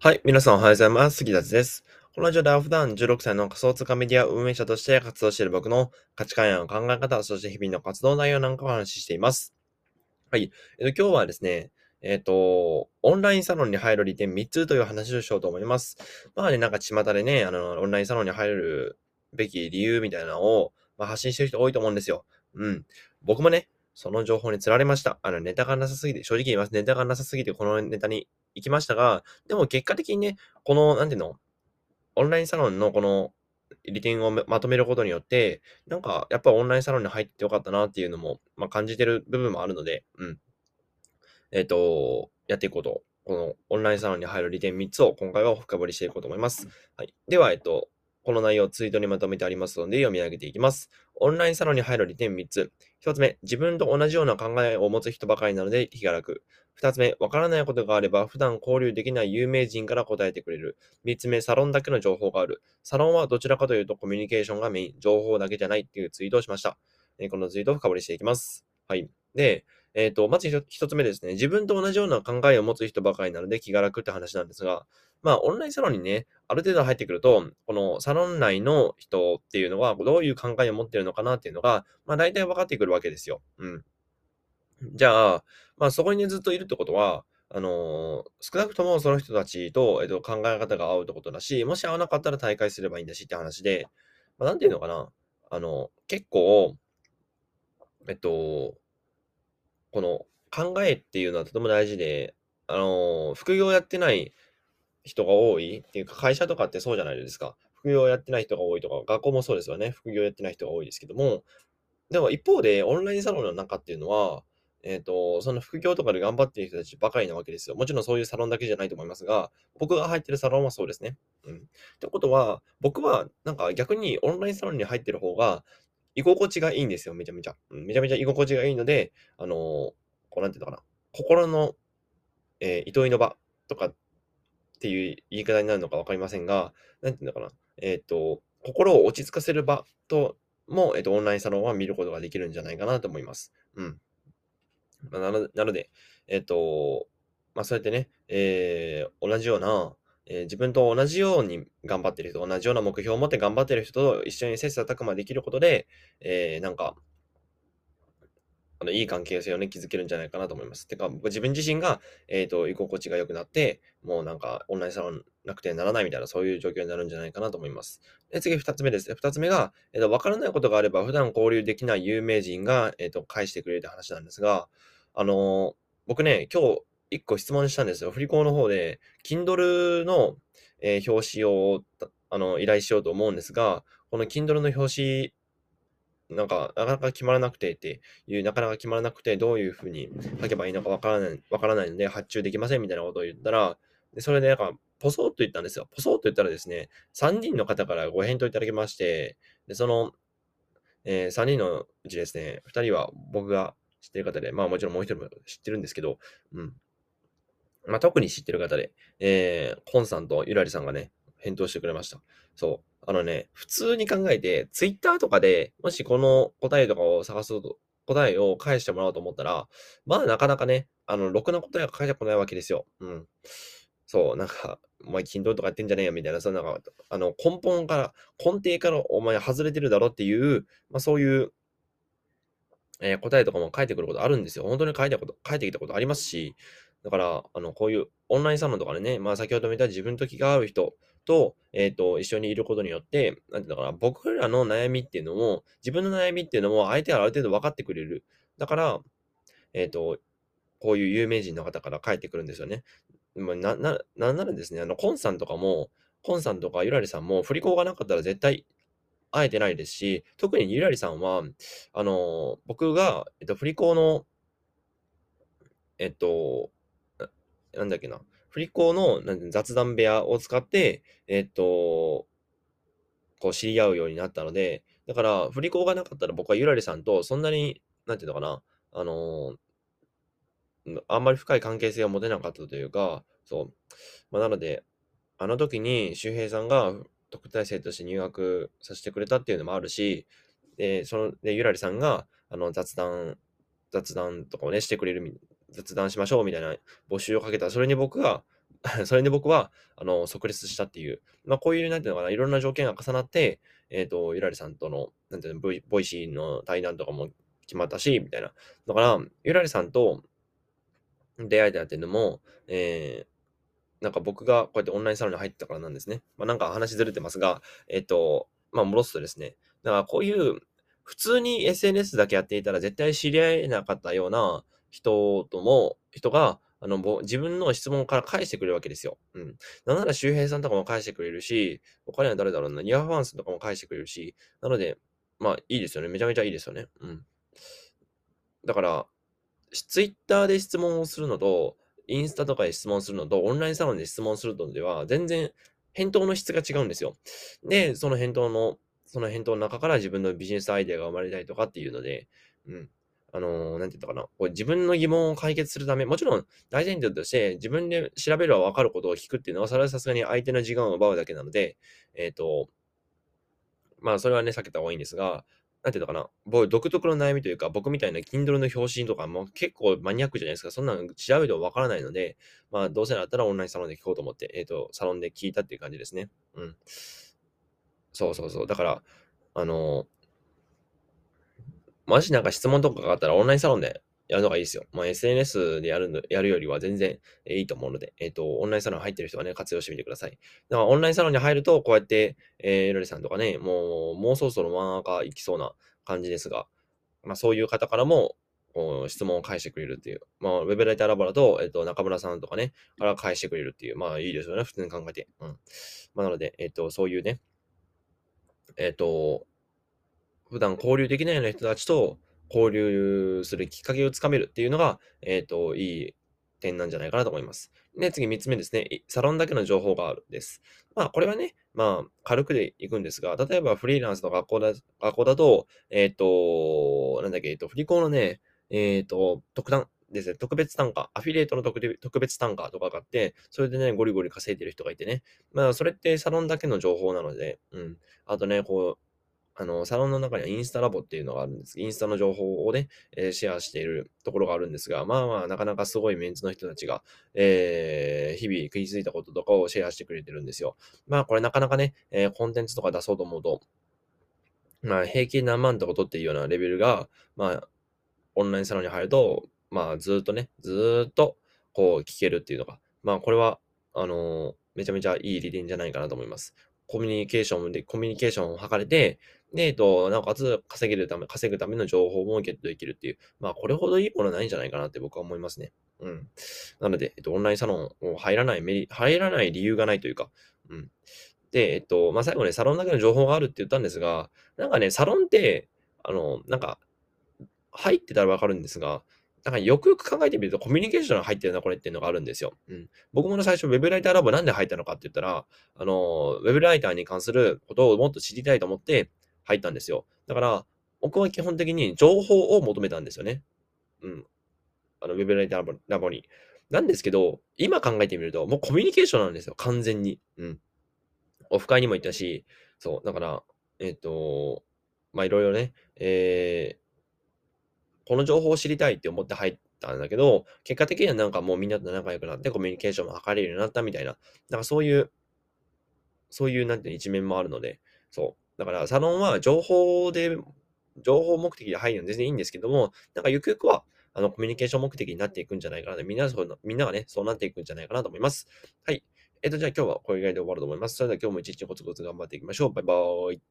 はい。皆さんおはようございます。杉田です。このラジオでは普段16歳の仮想通貨メディア運営者として活動している僕の価値観や考え方、そして日々の活動内容なんかをお話ししています。はい。えっと、今日はですね、えっと、オンラインサロンに入る利点3つという話をしようと思います。まあね、なんか巷でね、あの、オンラインサロンに入るべき理由みたいなのを、まあ、発信してる人多いと思うんですよ。うん。僕もね、その情報に釣られました。あの、ネタがなさすぎて、正直言います。ネタがなさすぎて、このネタに行きましたが、でも結果的にね、この、なんていうの、オンラインサロンのこの利点をまとめることによって、なんか、やっぱオンラインサロンに入ってよかったなっていうのも、まあ、感じてる部分もあるので、うん。えっ、ー、と、やっていこうと、このオンラインサロンに入る利点3つを今回は深掘りしていこうと思います。はい。では、えっと、この内容をツイートにまとめてありますので読み上げていきます。オンラインサロンに入る利点3つ。1つ目、自分と同じような考えを持つ人ばかりなので気が楽。2つ目、わからないことがあれば普段交流できない有名人から答えてくれる。3つ目、サロンだけの情報がある。サロンはどちらかというとコミュニケーションがメイン、情報だけじゃないっていうツイートをしました。えこのツイートを深掘りしていきます。はい。で、えっ、ー、と、まず一つ目ですね。自分と同じような考えを持つ人ばかりなので気が楽って話なんですが、まあ、オンラインサロンにね、ある程度入ってくると、このサロン内の人っていうのは、どういう考えを持ってるのかなっていうのが、まあ、大体分かってくるわけですよ。うん。じゃあ、まあ、そこに、ね、ずっといるってことは、あのー、少なくともその人たちと、えっと、考え方が合うってことだし、もし合わなかったら大会すればいいんだしって話で、まあ、なんていうのかな。あの、結構、えっと、この考えっていうのはとても大事で、あの、副業やってない人が多いっていうか、会社とかってそうじゃないですか。副業やってない人が多いとか、学校もそうですよね。副業やってない人が多いですけども、でも一方で、オンラインサロンの中っていうのは、えっ、ー、と、その副業とかで頑張っている人たちばかりなわけですよ。もちろんそういうサロンだけじゃないと思いますが、僕が入ってるサロンはそうですね。うん。ってことは、僕はなんか逆にオンラインサロンに入ってる方が、居心地がいいんですよ、めちゃめちゃ。うん、めちゃめちゃ居心地がいいので、あのー、こうなんていうのかな。心の、えー、糸井の場とかっていう言い方になるのかわかりませんが、なんていうのかな。えっ、ー、と、心を落ち着かせる場とも、えっ、と、オンラインサロンは見ることができるんじゃないかなと思います。うん。まあ、なのなので、えっ、と、まあ、そうやってね、えー、同じような、えー、自分と同じように頑張ってる人、同じような目標を持って頑張ってる人と一緒に切磋琢磨できることで、えー、なんか、あの、いい関係性をね、築けるんじゃないかなと思います。てか、自分自身が、えっ、と、居心地が良くなって、もうなんか、オンラインサロンなくてならないみたいな、そういう状況になるんじゃないかなと思います。で、次、二つ目ですね。二つ目が、えっ、と、わからないことがあれば、普段交流できない有名人が、えっ、と、返してくれるって話なんですが、あの僕ね、今日、一個質問したんですよ。振り子の方で、Kindle の、え表紙を、あの、依頼しようと思うんですが、この Kindle の表紙なんか、なかなか決まらなくてっていう、なかなか決まらなくて、どういうふうに書けばいいのかわからない、わからないので、発注できませんみたいなことを言ったら、でそれでなんか、ポソッと言ったんですよ。ポソッと言ったらですね、3人の方からご返答いただきまして、で、その、えー、3人のうちですね、2人は僕が知ってる方で、まあもちろんもう1人も知ってるんですけど、うん。まあ特に知ってる方で、えー、コンさんとゆらりさんがね、返答してくれました。そう。あのね、普通に考えて、ツイッターとかで、もしこの答えとかを探すと、答えを返してもらおうと思ったら、まあなかなかね、あの、ろくな答えが返ってこないわけですよ。うん。そう、なんか、お前、筋トレとかやってんじゃねえよ、みたいな、そのなんか、あの、根本から、根底からお前外れてるだろっていう、まあそういう、えー、答えとかも返ってくることあるんですよ。本当に書いたこと、書いてきたことありますし、だから、あの、こういうオンラインサロンとかでね、まあ先ほど見た自分と気が合う人と、えっ、ー、と、一緒にいることによって、なんていうのかな、僕らの悩みっていうのも、自分の悩みっていうのも相手はある程度分かってくれる。だから、えっ、ー、と、こういう有名人の方から帰ってくるんですよね。な、な、なんならですね、あの、コンさんとかも、コンさんとかゆらりさんも振り子がなかったら絶対会えてないですし、特にゆらりさんは、あの、僕が、えっと、振り子の、えっと、なんだっけな、振り子の雑談部屋を使って、えっと、こう知り合うようになったので、だから、振り子がなかったら僕はゆらりさんとそんなに、なんていうのかな、あのー、あんまり深い関係性を持てなかったというか、そう。まあ、なので、あの時に周平さんが特待生として入学させてくれたっていうのもあるし、で、その、で、ゆらりさんが、あの、雑談、雑談とかをね、してくれる雑談しましょうみたいな募集をかけた。それに僕が、それで僕は、あの、即列したっていう、まあ、こういう、なんていうのかな、いろんな条件が重なって、えっ、ー、と、ゆらりさんとの、なんていうの、ボイ Voicy の対談とかも決まったし、みたいな。だから、ゆらりさんと出会えたっていうのも、えー、なんか僕がこうやってオンラインサロンに入ったからなんですね。まあ、なんか話ずれてますが、えっ、ー、と、まあ、戻すとですね、だからこういう、普通に SNS だけやっていたら絶対知り合えなかったような人とも、人が、あの、自分の質問から返してくれるわけですよ。うん。なんなら周平さんとかも返してくれるし、他には誰だろうな、ニアファンスとかも返してくれるし、なので、まあいいですよね。めちゃめちゃいいですよね。うん。だから、ツイッターで質問をするのと、インスタとかで質問するのと、オンラインサロンで質問するのでは、全然返答の質が違うんですよ。で、その返答の、その返答の中から自分のビジネスアイデアが生まれたりとかっていうので、うん。あの、なんて言ったかな。こう自分の疑問を解決するため、もちろん大前提として自分で調べれば分かることを聞くっていうのは、それはさすがに相手の時間を奪うだけなので、えっ、ー、と、まあそれはね、避けた方がいいんですが、なんていうのかな、僕、独特の悩みというか、僕みたいな Kindle の表紙とかも結構マニアックじゃないですか。そんなの調べてもわからないので、まあ、どうせだったらオンラインサロンで聞こうと思って、えっ、ー、と、サロンで聞いたっていう感じですね。うん。そうそうそう。だから、あのもしなんか質問とかがあったらオンラインサロンでやるのがいいですよ。まあ、SNS でやるの、やるよりは全然いいと思うので、えっ、ー、と、オンラインサロン入ってる人はね、活用してみてください。だから、オンラインサロンに入ると、こうやって、えー、ロリさんとかね、もう、もうそろそろ漫画家行きそうな感じですが、まあ、そういう方からも、質問を返してくれるっていう。まあ、ウェブライターラボだと、えっ、と、中村さんとかね、から返してくれるっていう。まあ、いいですよね、普通に考えて。うん。まあ、なので、えっ、と、そういうね、えっ、と、普段交流できないような人たちと、交流するきっかけをつかめるっていうのが、えっ、ー、と、いい点なんじゃないかなと思います。で、次3つ目ですね。サロンだけの情報があるです。まあ、これはね、まあ、軽くでいくんですが、例えばフリーランスの学校だ学校だと、えっ、ー、と、なんだっけ、えっ、ー、と、振り子のね、えっ、と、特段ですね、特別単価、アフィリエイトの特別単価とかがあって、それでね、ゴリゴリ稼いでる人がいてね。まあ、それってサロンだけの情報なので、うん。あとね、こう、あの、サロンの中にはインスタラボっていうのがあるんです。インスタの情報をね、えー、シェアしているところがあるんですが、まあまあ、なかなかすごいメンツの人たちが、えー、日々食いついたこととかをシェアしてくれてるんですよ。まあ、これなかなかね、えー、コンテンツとか出そうと思うと、まあ、平均何万とか取っていいようなレベルが、まあ、オンラインサロンに入ると、まあ、ずっとね、ずっと、こう、聞けるっていうのが、まあ、これは、あの、めちゃめちゃいい利点じゃないかなと思います。コミュニケーションで、コミュニケーションを図れて、で、えっと、なおかつ稼げるため、稼ぐための情報もゲットできるっていう、まあ、これほどいいものないんじゃないかなって僕は思いますね。うん。なので、えっと、オンラインサロンを入らないメリ、入らない理由がないというか、うん。で、えっと、まあ、最後ね、サロンだけの情報があるって言ったんですが、なんかね、サロンって、あの、なんか、入ってたらわかるんですが、なんかよくよく考えてみるとコミュニケーションが入ってるな、これっていうのがあるんですよ。うん。僕も最初、ウェブライターラボなんで入ったのかって言ったら、あの、ウェブライターに関することをもっと知りたいと思って、入ったんですよ。だから、僕は基本的に情報を求めたんですよね。うん。あの、ウェブライターラボに。なんですけど、今考えてみると、もうコミュニケーションなんですよ。完全に。うん。オフ会にも行ったし、そう。だから、えっ、ー、と、まあ、いろいろね、えー、この情報を知りたいって思って入ったんだけど、結果的にはなんかもうみんなと仲良くなってコミュニケーションも図れるようになったみたいな、なんかそういう、そういうなんていう一面もあるので、そう。だから、サロンは情報で、情報目的で入るのは全然いいんですけども、なんかゆくゆくは、あの、コミュニケーション目的になっていくんじゃないかな。みんなそうみんながね、そうなっていくんじゃないかなと思います。はい。えっと、じゃあ今日はこれぐらいで終わると思います。それでは今日も一日コツコツ頑張っていきましょう。バイバーイ。